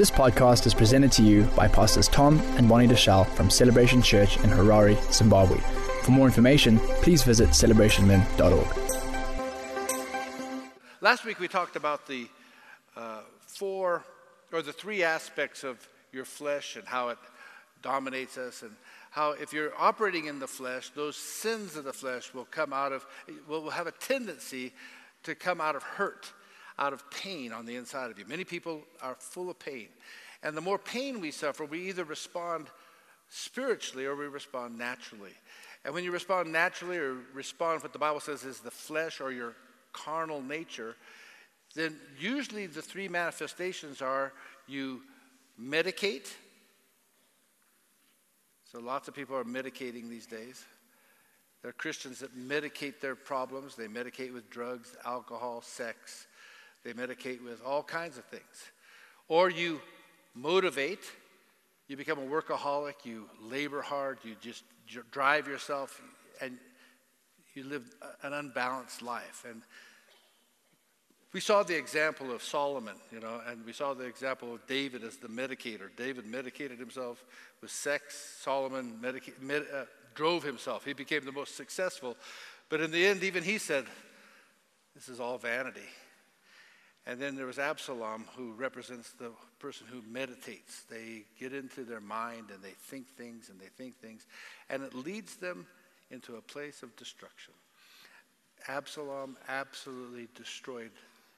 This podcast is presented to you by Pastors Tom and Bonnie Deuschle from Celebration Church in Harare, Zimbabwe. For more information, please visit celebrationmen.org. Last week we talked about the uh, four or the three aspects of your flesh and how it dominates us and how if you're operating in the flesh those sins of the flesh will come out of will have a tendency to come out of hurt out of pain on the inside of you many people are full of pain and the more pain we suffer we either respond spiritually or we respond naturally and when you respond naturally or respond what the bible says is the flesh or your carnal nature then usually the three manifestations are you medicate so lots of people are medicating these days. There are Christians that medicate their problems. They medicate with drugs, alcohol, sex. They medicate with all kinds of things. Or you motivate. You become a workaholic. You labor hard. You just drive yourself, and you live an unbalanced life. And we saw the example of Solomon, you know, and we saw the example of David as the medicator. David medicated himself with sex. Solomon medica- med- uh, drove himself. He became the most successful. But in the end, even he said, This is all vanity. And then there was Absalom, who represents the person who meditates. They get into their mind and they think things and they think things, and it leads them into a place of destruction. Absalom absolutely destroyed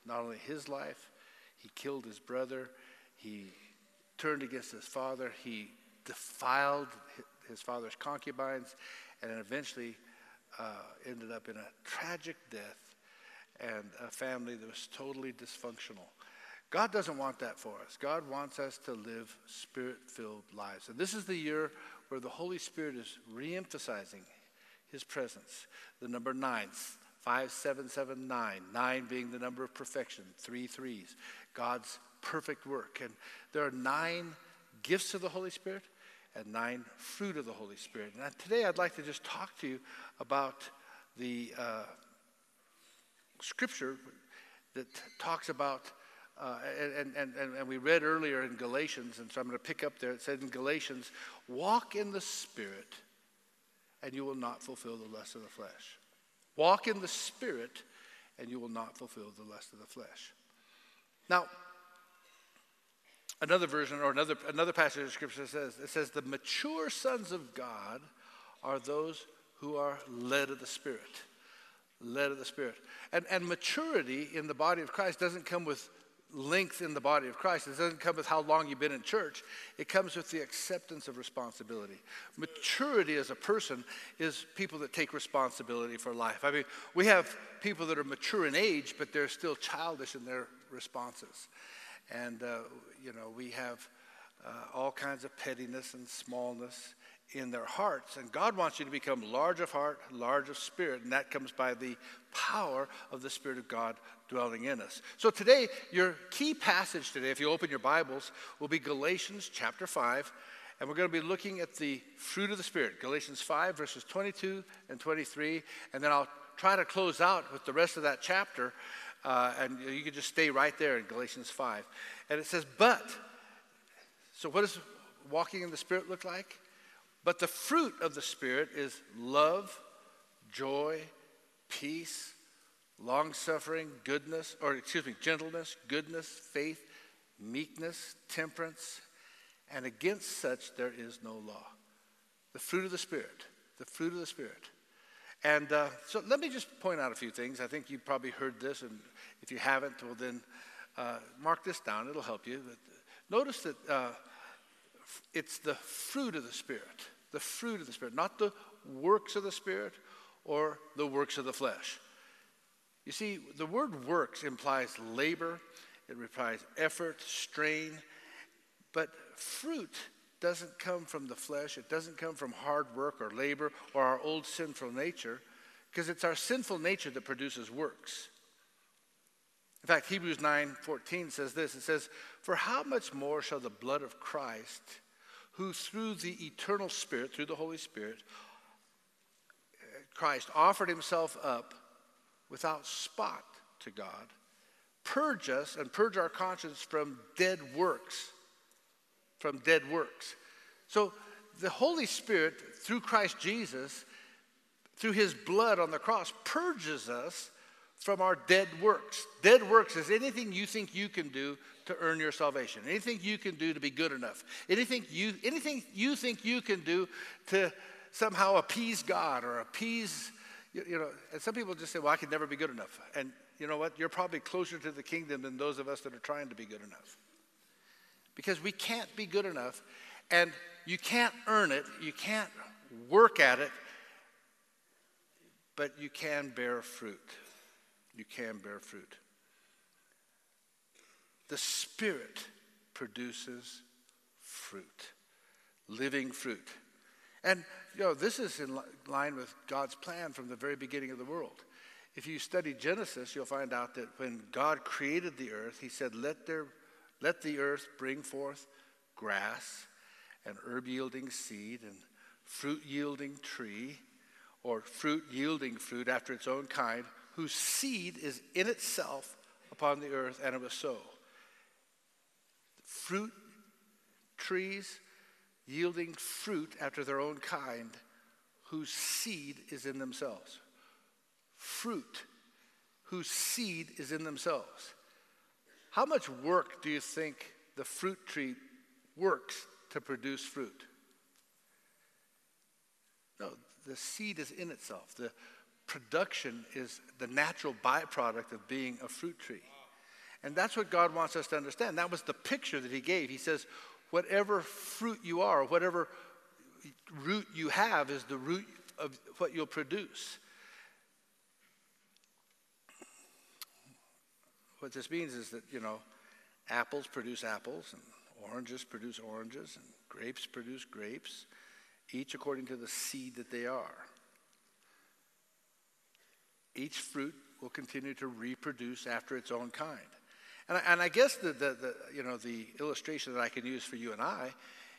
not only his life, he killed his brother, he turned against his father, he defiled his father's concubines, and eventually uh, ended up in a tragic death and a family that was totally dysfunctional. God doesn't want that for us. God wants us to live spirit filled lives. And this is the year where the Holy Spirit is re emphasizing his presence. The number nine, 5779, nine being the number of perfection, three threes, God's perfect work. And there are nine gifts of the Holy Spirit and nine fruit of the Holy Spirit. And today I'd like to just talk to you about the uh, scripture that talks about. Uh, and, and, and, and we read earlier in Galatians, and so I'm going to pick up there. It said in Galatians, walk in the Spirit, and you will not fulfill the lust of the flesh. Walk in the Spirit, and you will not fulfill the lust of the flesh. Now, another version or another, another passage of Scripture says, it says, the mature sons of God are those who are led of the Spirit. Led of the Spirit. And, and maturity in the body of Christ doesn't come with length in the body of Christ. It doesn't come with how long you've been in church. It comes with the acceptance of responsibility. Maturity as a person is people that take responsibility for life. I mean, we have people that are mature in age, but they're still childish in their responses. And, uh, you know, we have uh, all kinds of pettiness and smallness in their hearts. And God wants you to become large of heart, large of spirit, and that comes by the power of the Spirit of God dwelling in us. So today, your key passage today, if you open your Bibles, will be Galatians chapter 5. And we're going to be looking at the fruit of the Spirit, Galatians 5, verses 22 and 23. And then I'll try to close out with the rest of that chapter. Uh, and you can just stay right there in Galatians 5. And it says, But, so what does walking in the Spirit look like? But the fruit of the Spirit is love, joy, peace, long suffering, goodness, or excuse me, gentleness, goodness, faith, meekness, temperance, and against such there is no law. The fruit of the Spirit, the fruit of the Spirit. And uh, so let me just point out a few things. I think you've probably heard this, and if you haven't, well, then uh, mark this down. It'll help you. But notice that uh, it's the fruit of the Spirit, the fruit of the Spirit, not the works of the Spirit or the works of the flesh. You see, the word works implies labor, it implies effort, strain, but fruit doesn't come from the flesh, it doesn't come from hard work or labor or our old sinful nature, because it's our sinful nature that produces works. In fact, Hebrews 9:14 says this. It says, "For how much more shall the blood of Christ, who through the eternal Spirit, through the Holy Spirit, Christ offered himself up without spot to God, purge us and purge our conscience from dead works from dead works. So the Holy Spirit, through Christ Jesus, through his blood on the cross, purges us from our dead works. Dead works is anything you think you can do to earn your salvation, anything you can do to be good enough, anything you, anything you think you can do to somehow appease God or appease, you, you know, and some people just say, well, I could never be good enough. And you know what? You're probably closer to the kingdom than those of us that are trying to be good enough. Because we can't be good enough, and you can't earn it, you can't work at it, but you can bear fruit. You can bear fruit. The Spirit produces fruit, living fruit. And, you know, this is in line with God's plan from the very beginning of the world. If you study Genesis, you'll find out that when God created the earth, he said, let, there, let the earth bring forth grass and herb yielding seed and fruit yielding tree or fruit yielding fruit after its own kind, whose seed is in itself upon the earth, and it was so. Fruit trees yielding fruit after their own kind, whose seed is in themselves fruit whose seed is in themselves. How much work do you think the fruit tree works to produce fruit? No, the seed is in itself. The production is the natural byproduct of being a fruit tree. And that's what God wants us to understand. That was the picture that He gave. He says, whatever fruit you are, whatever root you have, is the root of what you'll produce. What this means is that, you know, apples produce apples, and oranges produce oranges, and grapes produce grapes, each according to the seed that they are. Each fruit will continue to reproduce after its own kind. And I, and I guess the, the, the, you know, the illustration that I can use for you and I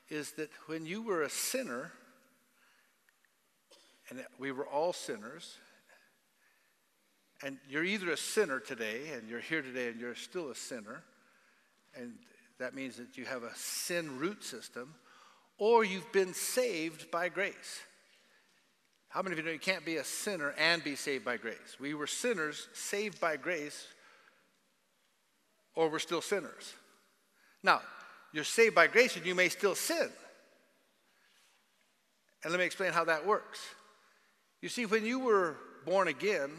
is that when you were a sinner, and we were all sinners, and you're either a sinner today, and you're here today, and you're still a sinner, and that means that you have a sin root system, or you've been saved by grace. How many of you know you can't be a sinner and be saved by grace? We were sinners saved by grace, or we're still sinners. Now, you're saved by grace and you may still sin. And let me explain how that works. You see, when you were born again,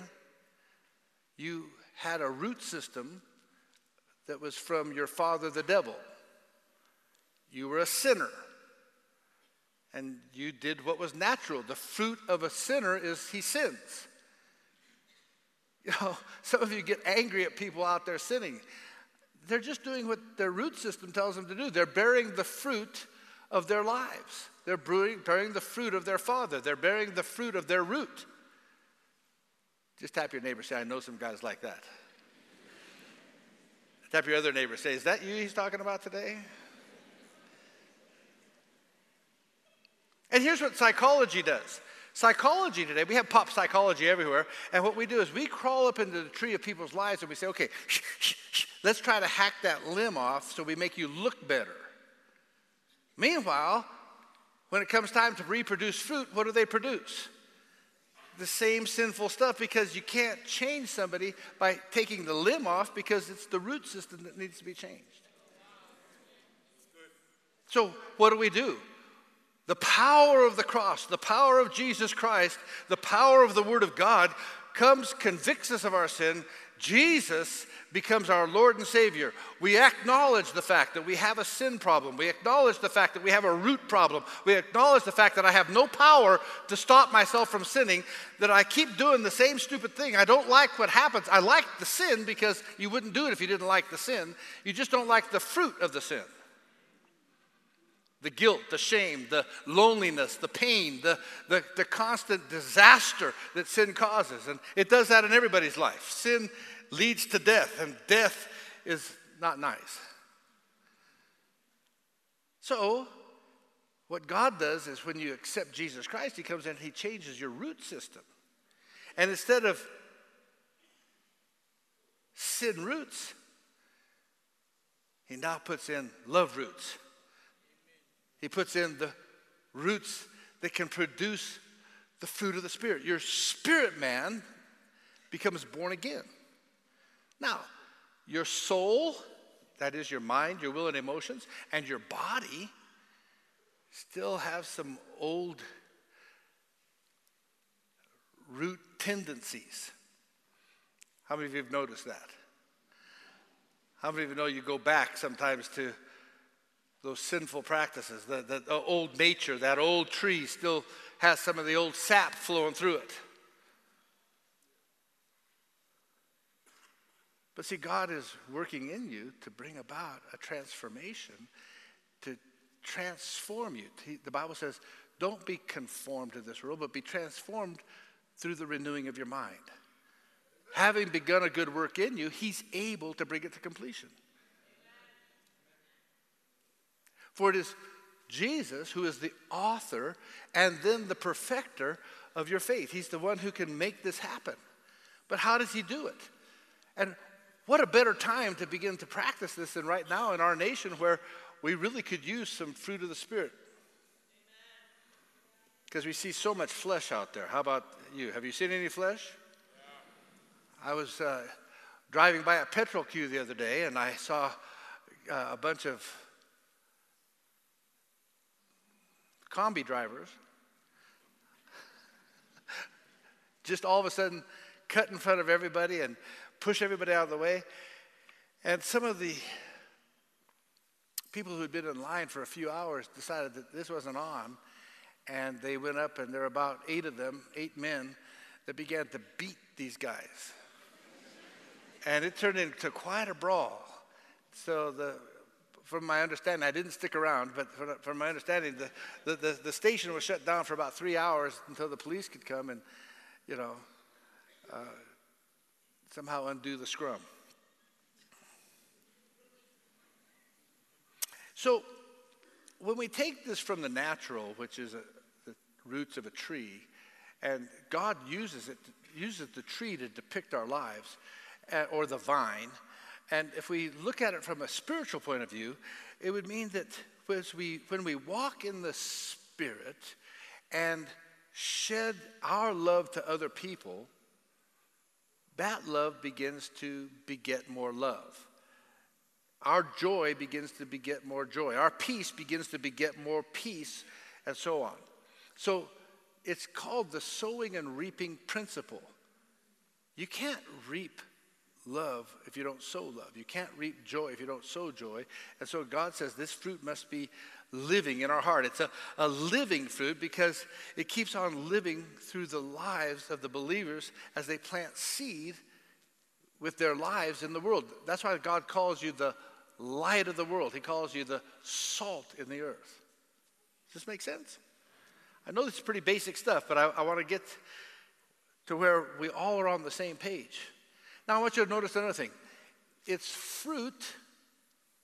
you had a root system that was from your father, the devil. You were a sinner. And you did what was natural. The fruit of a sinner is he sins. You know, some of you get angry at people out there sinning. They're just doing what their root system tells them to do. They're bearing the fruit of their lives. They're bearing the fruit of their father. They're bearing the fruit of their root. Just tap your neighbor, say, I know some guys like that. tap your other neighbor, say, Is that you he's talking about today? And here's what psychology does. Psychology today, we have pop psychology everywhere, and what we do is we crawl up into the tree of people's lives and we say, okay, let's try to hack that limb off so we make you look better. Meanwhile, when it comes time to reproduce fruit, what do they produce? the same sinful stuff because you can't change somebody by taking the limb off because it's the root system that needs to be changed. So, what do we do? The power of the cross, the power of Jesus Christ, the power of the Word of God comes, convicts us of our sin, Jesus becomes our Lord and Savior. We acknowledge the fact that we have a sin problem. We acknowledge the fact that we have a root problem. We acknowledge the fact that I have no power to stop myself from sinning, that I keep doing the same stupid thing. I don't like what happens. I like the sin because you wouldn't do it if you didn't like the sin. You just don't like the fruit of the sin the guilt, the shame, the loneliness, the pain, the, the, the, constant disaster that sin causes. And it does that in everybody's life. Sin leads to death, and death is not nice. So, what God does is when you accept Jesus Christ, He comes in and He changes your root system. And instead of sin roots, He now puts in love roots He puts in the roots that can produce the fruit of the Spirit. Your spirit man becomes born again. Now, your soul, that is your mind, your will, and emotions, and your body still have some old root tendencies. How many of you have noticed that? How many of you know you go back sometimes to those sinful practices? The, the, the old nature, that old tree still has some of the old sap flowing through it. But see, God is working in you to bring about a transformation, to transform you. The Bible says, don't be conformed to this world, but be transformed through the renewing of your mind. Having begun a good work in you, He's able to bring it to completion. For it is Jesus who is the author and then the perfecter of your faith. He's the one who can make this happen. But how does He do it? And what a better time to begin to practice this than right now in our nation where we really could use some fruit of the Spirit. Because we see so much flesh out there. How about you? Have you seen any flesh? Yeah. I was uh, driving by a petrol queue the other day and I saw uh, a bunch of combi drivers just all of a sudden cut in front of everybody and push everybody out of the way. And some of the people who had been in line for a few hours decided that this wasn't on. And they went up, and there were about eight of them, eight men, that began to beat these guys. and it turned into quite a brawl. So, the, from my understanding, I didn't stick around, but from, my understanding, the, the, the, the, station was shut down for about three hours until the police could come and, you know, uh, somehow undo the scrum. So, when we take this from the natural, which is a, the roots of a tree, and God uses it, uses the tree to depict our lives, uh, or the vine, and if we look at it from a spiritual point of view, it would mean that as we, when we walk in the Spirit and shed our love to other people, that love begins to beget more love. Our joy begins to beget more joy. Our peace begins to beget more peace, and so on. So it's called the sowing and reaping principle. You can't reap love if you don't sow love. You can't reap joy if you don't sow joy. And so God says this fruit must be living in our heart. It's a, a living fruit because it keeps on living through the lives of the believers as they plant seed with their lives in the world. That's why God calls you the light of the world. He calls you the salt in the earth. Does this make sense? I know this is pretty basic stuff, but I, I want to get to where we all are on the same page. Now, I want you to notice another thing it's fruit,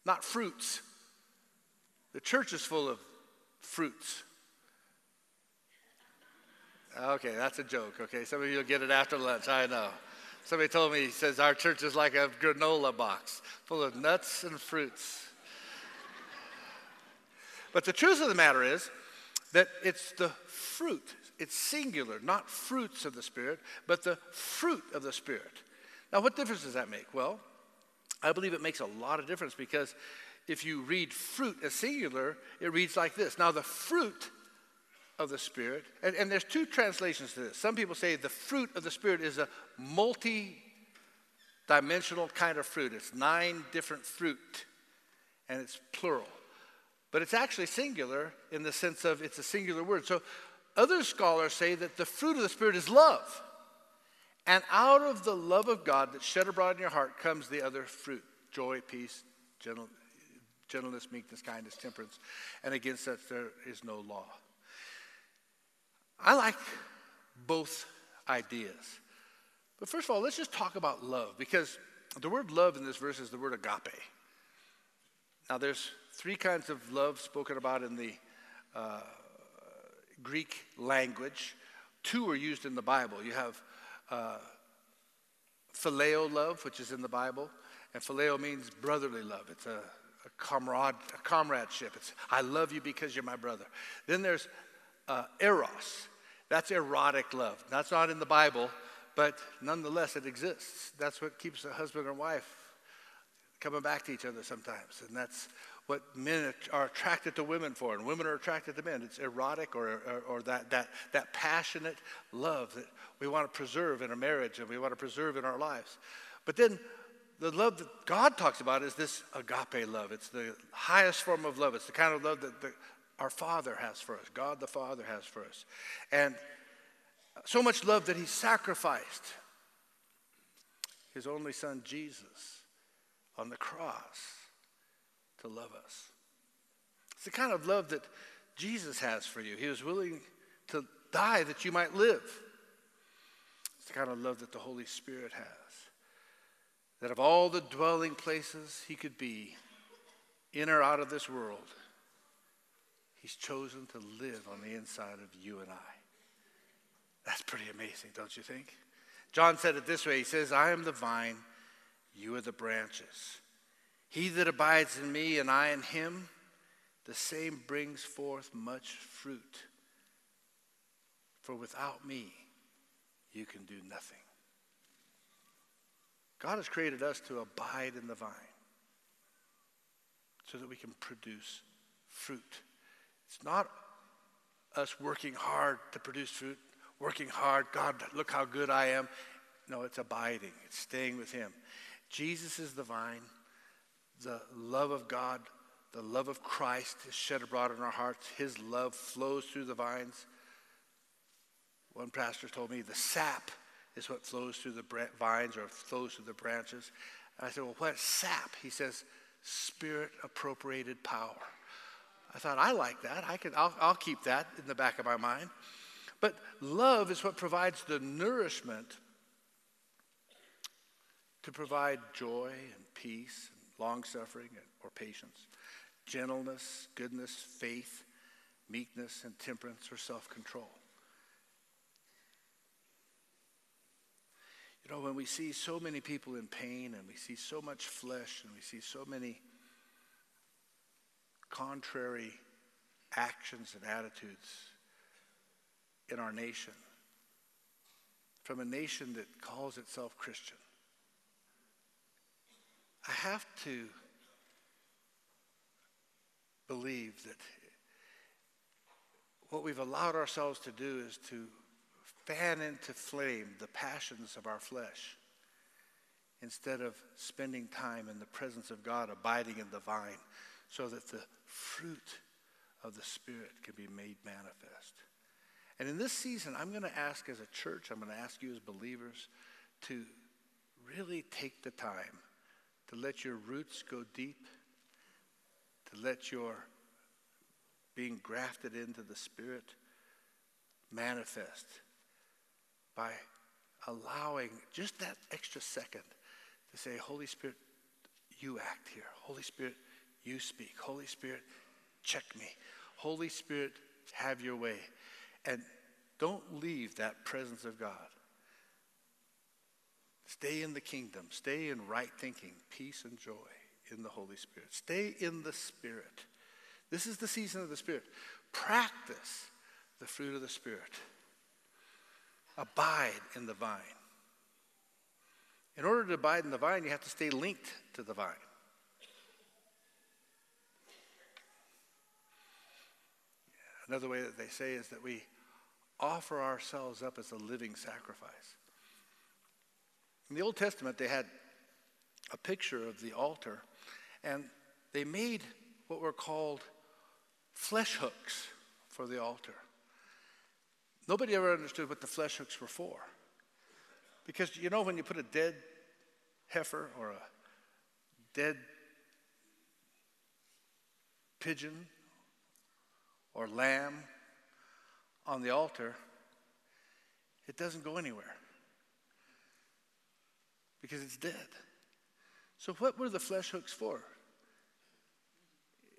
not fruits. The church is full of fruits. Okay, that's a joke. Okay, some of you will get it after lunch. I know. Somebody told me, he says, our church is like a granola box full of nuts and fruits. but the truth of the matter is that it's the fruit, it's singular, not fruits of the Spirit, but the fruit of the Spirit. Now, what difference does that make? Well, I believe it makes a lot of difference because if you read fruit as singular, it reads like this. Now, the fruit of the Spirit, and, and there's two translations to this. Some people say the fruit of the Spirit is a multi dimensional kind of fruit. It's nine different fruit, and it's plural. But it's actually singular in the sense of it's a singular word. So other scholars say that the fruit of the Spirit is love. And out of the love of God that's shed abroad in your heart comes the other fruit joy, peace, gentle, gentleness, meekness, kindness, temperance. And against such there is no law. I like both ideas. But first of all, let's just talk about love because the word love in this verse is the word agape. Now, there's three kinds of love spoken about in the uh, Greek language. Two are used in the Bible. You have uh, phileo love, which is in the Bible, and phileo means brotherly love. It's a a a comradeship. It's I love you because you're my brother. Then there's uh, eros. That's erotic love. That's not in the Bible, but nonetheless it exists. That's what keeps a husband and wife coming back to each other sometimes, and that's what men are attracted to women for, and women are attracted to men. It's erotic or, or, or, that, that, that passionate love that we want to preserve in a marriage and we want to preserve in our lives. But then the love that God talks about is this agape love. It's the highest form of love. It's the kind of love that the, our Father has for us, God the Father has for us. And so much love that He sacrificed His only Son, Jesus, on the cross to love us. It's the kind of love that Jesus has for you. He was willing to die that you might live. It's the kind of love that the Holy Spirit has. That of all the dwelling places he could be, in or out of this world, he's chosen to live on the inside of you and I. That's pretty amazing, don't you think? John said it this way He says, I am the vine, you are the branches. He that abides in me and I in him, the same brings forth much fruit. For without me, you can do nothing. God has created us to abide in the vine so that we can produce fruit. It's not us working hard to produce fruit, working hard, God, look how good I am. No, it's abiding, it's staying with Him. Jesus is the vine the love of God, the love of Christ is shed abroad in our hearts. His love flows through the vines. One pastor told me the sap is what flows through the vines or flows through the branches. And I said, Well, what sap? He says, Spirit appropriated power. I thought, I like that. I can, I'll, I'll keep that in the back of my mind. But love is what provides the nourishment to provide joy and peace long suffering or patience, gentleness, goodness, faith, meekness, and temperance or self control. You know, when we see so many people in pain and we see so much flesh and we see so many contrary actions and attitudes in our nation, from a nation that calls itself Christian, have to believe that what we've allowed ourselves to do is to fan into flame the passions of our flesh instead of spending time in the presence of God, abiding in the vine, so that the fruit of the Spirit can be made manifest. And in this season, I'm going to ask as a church, I'm going to ask you as believers to really take the time to let your roots go deep, to let your being grafted into the Spirit manifest by allowing just that extra second to say, Holy Spirit, you act here. Holy Spirit, you speak. Holy Spirit, check me. Holy Spirit, have your way. And don't leave that presence of God. Stay in the kingdom. Stay in right thinking, peace, and joy in the Holy Spirit. Stay in the Spirit. This is the season of the Spirit. Practice the fruit of the Spirit. Abide in the vine. In order to abide in the vine, you have to stay linked to the vine. Another way that they say is that we offer ourselves up as a living sacrifice. In the Old Testament, they had a picture of the altar, and they made what were called flesh hooks for the altar. Nobody ever understood what the flesh hooks were for. Because you know, when you put a dead heifer or a dead pigeon or lamb on the altar, it doesn't go anywhere because it's dead. So, what were the flesh hooks for?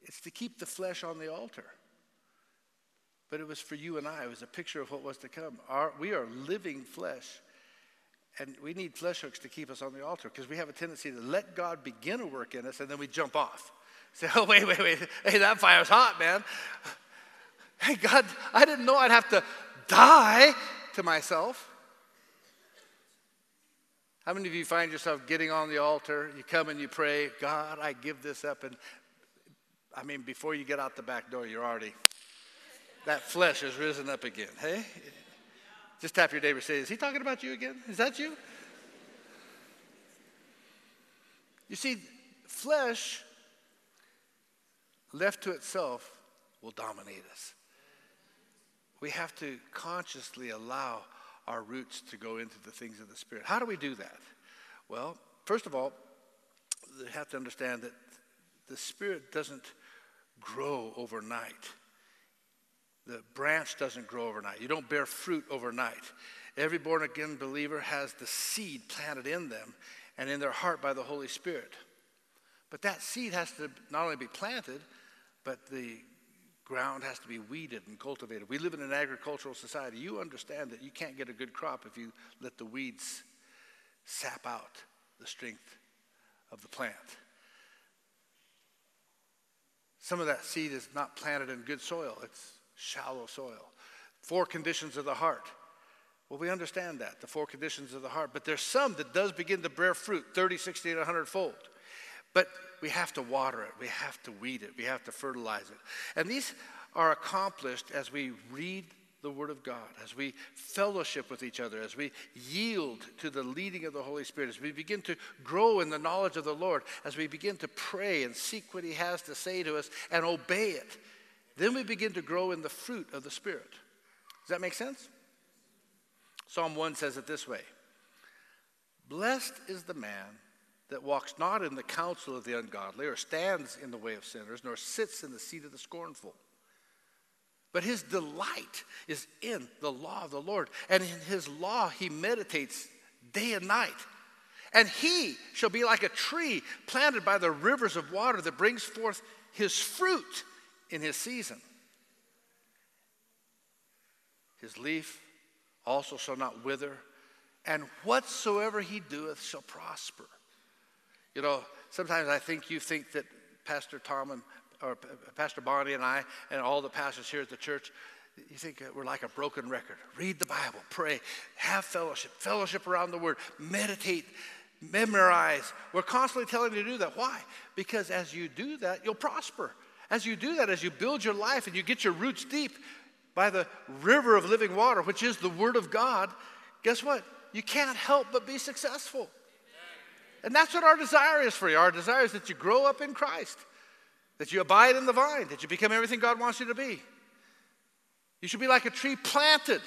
It's to keep the flesh on the altar. But it was for you and I. It was a picture of what was to come. Our, we are living flesh, and we need flesh hooks to keep us on the altar because we have a tendency to let God begin a work in us and then we jump off. Say, oh, wait, wait, wait. Hey, that fire's hot, man. Hey, God, I didn't know I'd have to die to myself. How many of you find yourself getting on the altar? You come and you pray, God, I give this up. And I mean, before you get out the back door, you're already, that flesh has risen up again. Hey? Just tap your neighbor say, Is he talking about you again? Is that you? You see, flesh left to itself will dominate us. We have to consciously allow our roots to go into the things of the Spirit. How do we do that? Well, first of all, you have to understand that the Spirit doesn't grow overnight. The branch doesn't grow overnight. You don't bear fruit overnight. Every born again believer has the seed planted in them and in their heart by the Holy Spirit. But that seed has to not only be planted, but the ground has to be weeded and cultivated. We live in an agricultural society. You understand that you can't get a good crop if you let the weeds sap out the strength of the plant. Some of that seed is not planted in good soil, it's shallow soil. Four conditions of the heart. Well, we understand that, the four conditions of the heart. But there's some that does begin to bear fruit 30, 60, and 100 fold. But we have to water it, we have to weed it, we have to fertilize it. And these are accomplished as we read the Word of God, as we fellowship with each other, as we yield to the leading of the Holy Spirit, as we begin to grow in the knowledge of the Lord, as we begin to pray and seek what He has to say to us and obey it, then we begin to grow in the fruit of the Spirit. Does that make sense? Psalm 1 says it this way Blessed is the man that walks not in the counsel of the ungodly, or stands in the way of sinners, nor sits in the seat of the scornful. But his delight is in the law of the Lord, and in his law he meditates day and night. And he shall be like a tree planted by the rivers of water that brings forth his fruit in his season. His leaf also shall not wither, and whatsoever he doeth shall prosper. You know, sometimes I think you think that Pastor Tom and or Pastor Bonnie and I and all the pastors here at the church, you think we're like a broken record. Read the Bible, pray, have fellowship, fellowship around the Word, meditate, memorize. We're constantly telling you to do that. Why? Because as you do that, you'll prosper. As you do that, as you build your life and you get your roots deep by the river of living water, which is the Word of God, guess what? You can't help but be successful. And that's what our desire is for you. Our desire is that you grow up in Christ, that you abide in the vine, that you become everything God wants you to be. You should be like a tree planted.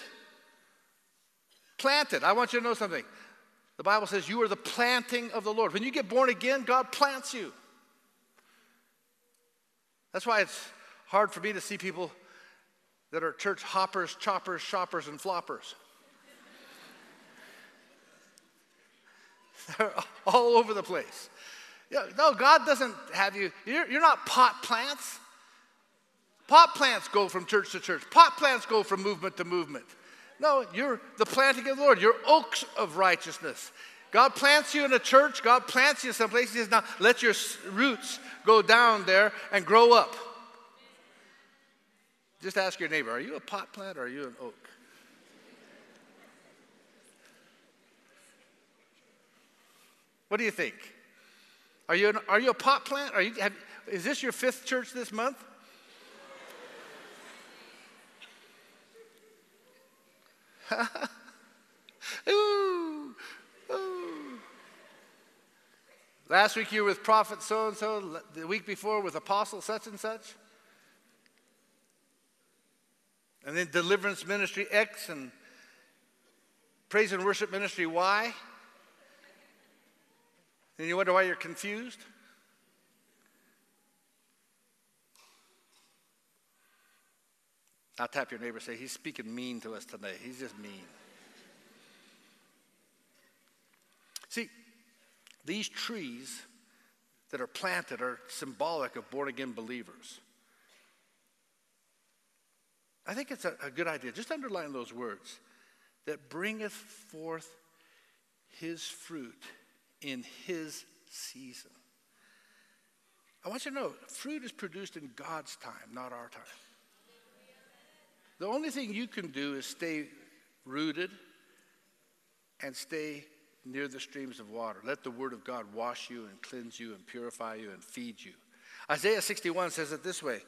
Planted. I want you to know something. The Bible says you are the planting of the Lord. When you get born again, God plants you. That's why it's hard for me to see people that are church hoppers, choppers, shoppers, and floppers. They're all over the place. No, God doesn't have you, you're, you're not pot plants. Pot plants go from church to church, pot plants go from movement to movement. No, you're the planting of the Lord. You're oaks of righteousness. God plants you in a church, God plants you someplace. He says, now let your roots go down there and grow up. Just ask your neighbor, are you a pot plant or are you an oak? What do you think? Are you, an, are you a pot plant? Are you, have, is this your fifth church this month? ooh, ooh. Last week you were with prophet so and so, the week before with apostle such and such. And then deliverance ministry X and praise and worship ministry Y. And you wonder why you're confused? I'll tap your neighbor say, He's speaking mean to us today. He's just mean. See, these trees that are planted are symbolic of born again believers. I think it's a, a, good idea. Just underline those words that bringeth forth his fruit in his season. I want you to know fruit is produced in God's time, not our time. The only thing you can do is stay rooted and stay near the streams of water. Let the word of God wash you and cleanse you and purify you and feed you. Isaiah 61 says it this way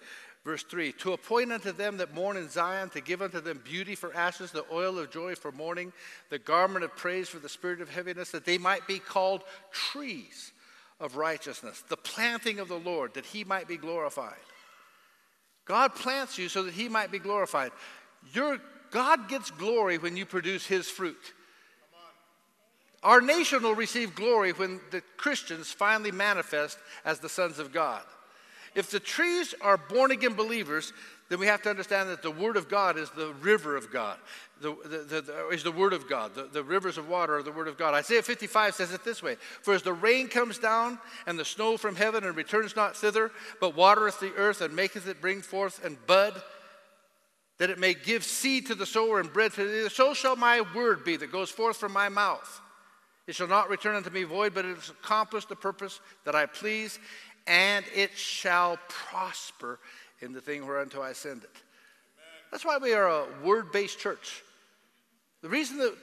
Verse 3 To appoint unto them that mourn in Zion, to give unto them beauty for ashes, the oil of joy for mourning, the garment of praise for the spirit of heaviness, that they might be called trees of righteousness, the planting of the Lord, that he might be glorified. God plants you so that he might be glorified. Your, God gets glory when you produce his fruit. Our nation will receive glory when the Christians finally manifest as the sons of God. If the trees are born again believers, then we have to understand that the Word of God is the river of God, the, the, the, is the Word of God. The, the rivers of water are the Word of God. Isaiah 55 says it this way For as the rain comes down and the snow from heaven and returns not thither, but watereth the earth and maketh it bring forth and bud, that it may give seed to the sower and bread to the eater, so shall my word be that goes forth from my mouth. It shall not return unto me void, but it has accomplished the purpose that I please, and it shall prosper in the thing whereunto I send it. That's why we are a word based church. The reason that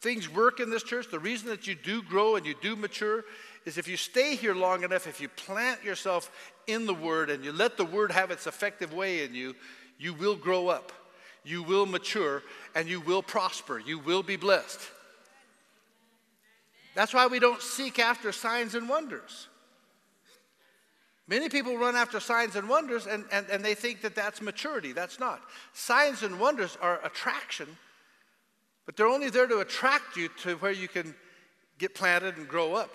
things work in this church, the reason that you do grow and you do mature, is if you stay here long enough, if you plant yourself in the Word and you let the Word have its effective way in you, you will grow up, you will mature, and you will prosper. You will be blessed. That's why we don't seek after signs and wonders. Many people run after signs and wonders and, and, and they think that that's maturity. That's not. Signs and wonders are attraction, but they're only there to attract you to where you can get planted and grow up.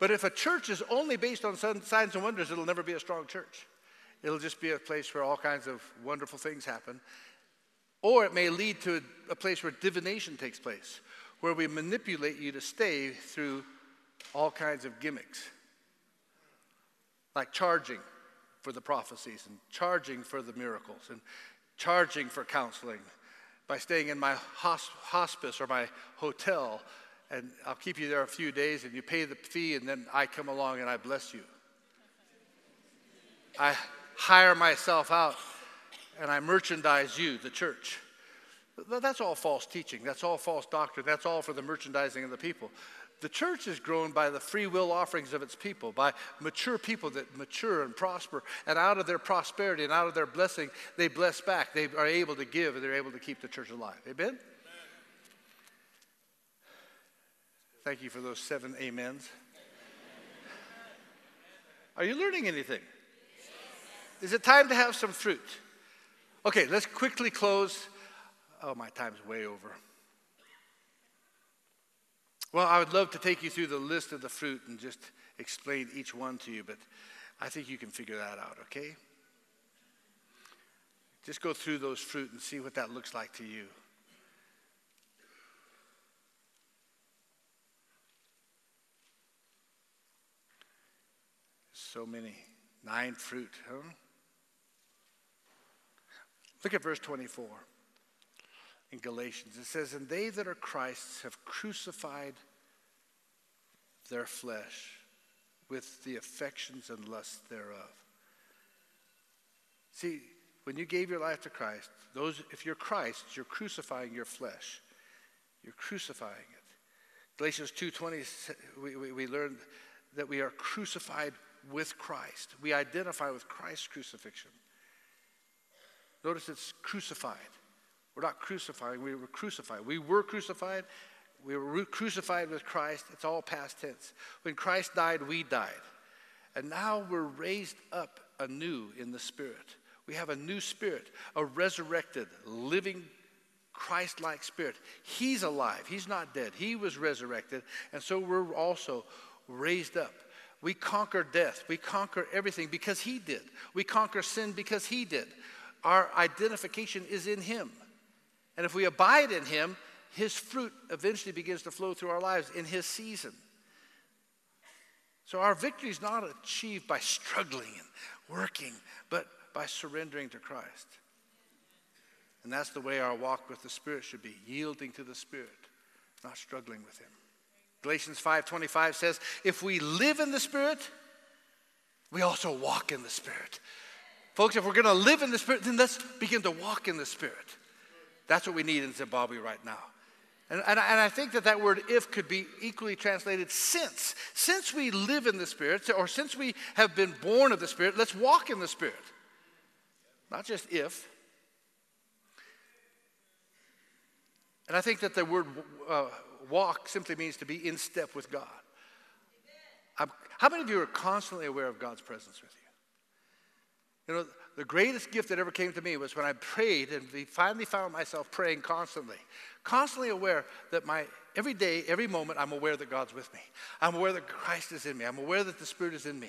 But if a church is only based on signs and wonders, it'll never be a strong church. It'll just be a place where all kinds of wonderful things happen. Or it may lead to a, a place where divination takes place, where we manipulate you to stay through all kinds of gimmicks like charging for the prophecies and charging for the miracles and charging for counseling by staying in my hospice or my hotel and I'll keep you there a few days and you pay the fee and then I come along and I bless you. I hire myself out and I merchandise you, the church. That's all false teaching. That's all false doctrine. That's all for the merchandising of the people. The church is grown by the free will offerings of its people, by mature people that mature and prosper. And out of their prosperity and out of their blessing, they bless back. They are able to give and they're able to keep the church alive. Amen? Amen. Thank you for those seven amens. Are you learning anything? Is it time to have some fruit? Okay, let's quickly close. Oh, my time's way over. Well, I would love to take you through the list of the fruit and just explain each one to you, but I think you can figure that out, okay? Just go through those fruit and see what that looks like to you. So many. Nine fruit, huh? Look at verse 24 in Galatians. It says, And they that are Christ's have crucified their flesh with the affections and lusts thereof. See, when you gave your life to Christ, those if you're Christ, you're crucifying your flesh. You're crucifying it. Galatians 2:20 we, we, we learned that we are crucified with Christ. We identify with Christ's crucifixion. Notice it's crucified. We're not crucifying, we were crucified. We were crucified. We were crucified with Christ. It's all past tense. When Christ died, we died. And now we're raised up anew in the Spirit. We have a new spirit, a resurrected, living, Christ like spirit. He's alive. He's not dead. He was resurrected. And so we're also raised up. We conquer death. We conquer everything because He did. We conquer sin because He did. Our identification is in Him. And if we abide in Him, His fruit eventually begins to flow through our lives in His season. So our victory is not achieved by struggling and working, but by surrendering to Christ. And that's the way our walk with the Spirit should be yielding to the Spirit, not struggling with Him. Galatians 5:25 says, "If we live in the Spirit, we also walk in the Spirit. Folks, if we're going to live in the Spirit, then let's begin to walk in the Spirit. That's what we need in Zimbabwe right now. And, and, and, I think that that word if could be equally translated since. Since we live in the Spirit, or since we have been born of the Spirit, let's walk in the Spirit. Not just if. And I think that the word uh, walk simply means to be in step with God. I'm, how many of you are constantly aware of God's presence with you? You know, the greatest gift that ever came to me was when I prayed and finally found myself praying constantly, constantly aware that my every day, every moment, I'm aware that God's with me. I'm aware that Christ is in me. I'm aware that the Spirit is in me.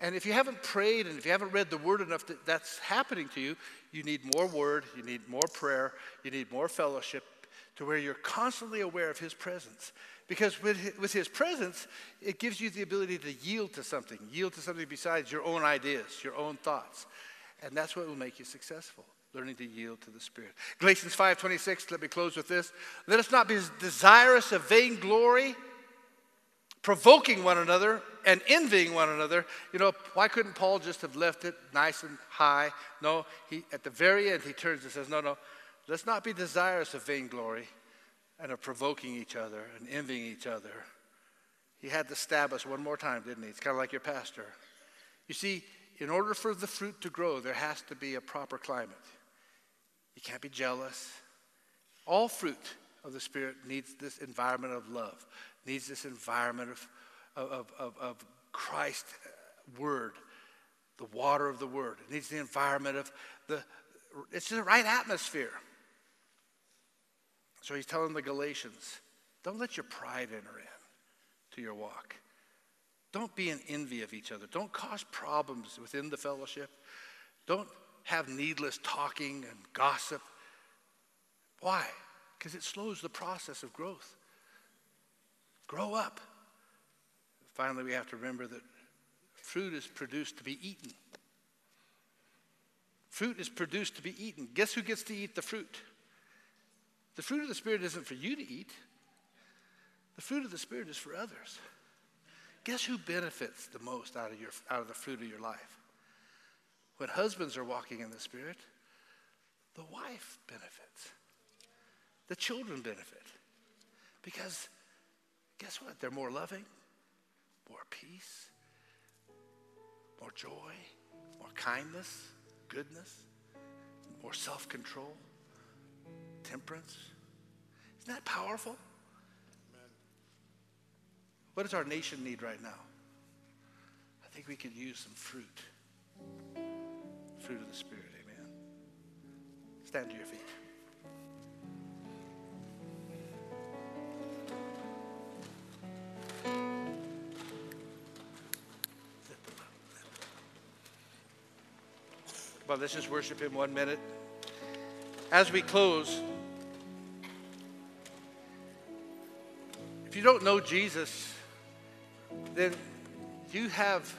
And if you haven't prayed and if you haven't read the Word enough that that's happening to you, you need more Word, you need more prayer, you need more fellowship to where you're constantly aware of His presence. Because with, with His presence, it gives you the ability to yield to something, yield to something besides your own ideas, your own thoughts. And that's what will make you successful learning to yield to the Spirit. Galatians 5:26, let me close with this. Let us not be desirous of vainglory, provoking one another and envying one another. You know, why couldn't Paul just have left it nice and high? No, he at the very end he turns and says, "No, no. Let's not be desirous of vainglory and of provoking each other and envying each other." He had to stab us one more time, didn't he? It's kind of like your pastor. You see, in order for the fruit to grow, there has to be a proper climate. You can't be jealous. All fruit of the Spirit needs this environment of love, needs this environment of, of, of, of Christ uh, Word, the water of the Word. It needs the environment of the, it's the right atmosphere. So he's telling the Galatians, don't let your pride enter in to your walk. Don't be in envy of each other. Don't cause problems within the fellowship. Don't have needless talking and gossip. Why? Because it slows the process of growth. Grow up. Finally, we have to remember that fruit is produced to be eaten. Fruit is produced to be eaten. Guess who gets to eat the fruit? The fruit of the Spirit isn't for you to eat, the fruit of the Spirit is for others. Guess who benefits the most out of, your, out of the fruit of your life? When husbands are walking in the Spirit, the wife benefits. The children benefit. Because guess what? They're more loving, more peace, more joy, more kindness, goodness, more self control, temperance. Isn't that powerful? What does our nation need right now? I think we could use some fruit. Fruit of the Spirit, amen. Stand to your feet. Well, let's just worship Him one minute. As we close, if you don't know Jesus, then you have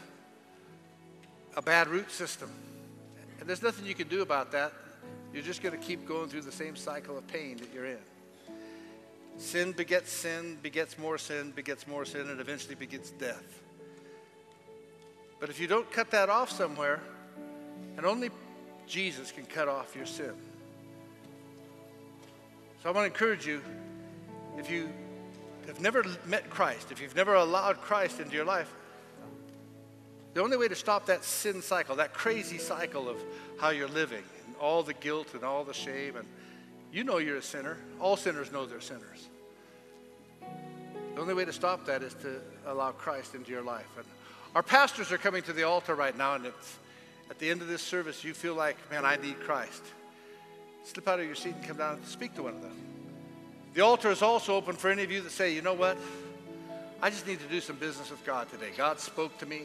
a bad root system. And there's nothing you can do about that. You're just going to keep going through the same cycle of pain that you're in. Sin begets sin, begets more sin, begets more sin, and eventually begets death. But if you don't cut that off somewhere, and only Jesus can cut off your sin. So I want to encourage you if you have never met Christ, if you've never allowed Christ into your life, the only way to stop that sin cycle, that crazy cycle of how you're living, and all the guilt and all the shame, and you know you're a sinner. All sinners know they're sinners. The only way to stop that is to allow Christ into your life. And our pastors are coming to the altar right now, and it's at the end of this service, you feel like, man, I need Christ. Slip out of your seat and come down and speak to one of them. The altar is also open for any of you that say, you know what? I just need to do some business with God today. God spoke to me.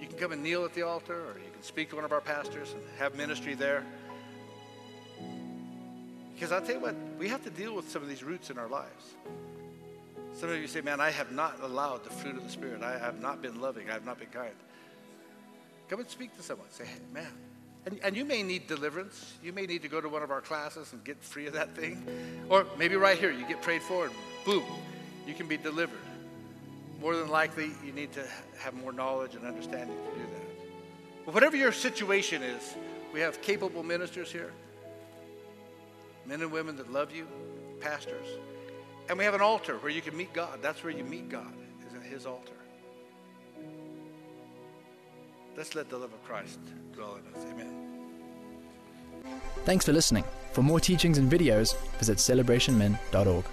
You can come and kneel at the altar, or you can speak to one of our pastors and have ministry there. Because I'll tell you what, we have to deal with some of these roots in our lives. Some of you say, man, I have not allowed the fruit of the Spirit. I have not been loving. I have not been kind. Come and speak to someone. Say, hey, man, and, and you may need deliverance. You may need to go to one of our classes and get free of that thing. Or maybe right here, you get prayed for and boom, you can be delivered. more than likely you need to have more knowledge and understanding to do that. But whatever your situation is, we have capable ministers here, men and women that love you, pastors, and we have an altar where you can meet God. That's where you meet God, is at His altar. Let's let the love of Christ dwell in us. Amen. Thanks for listening. For more teachings and videos, visit celebrationmen.org.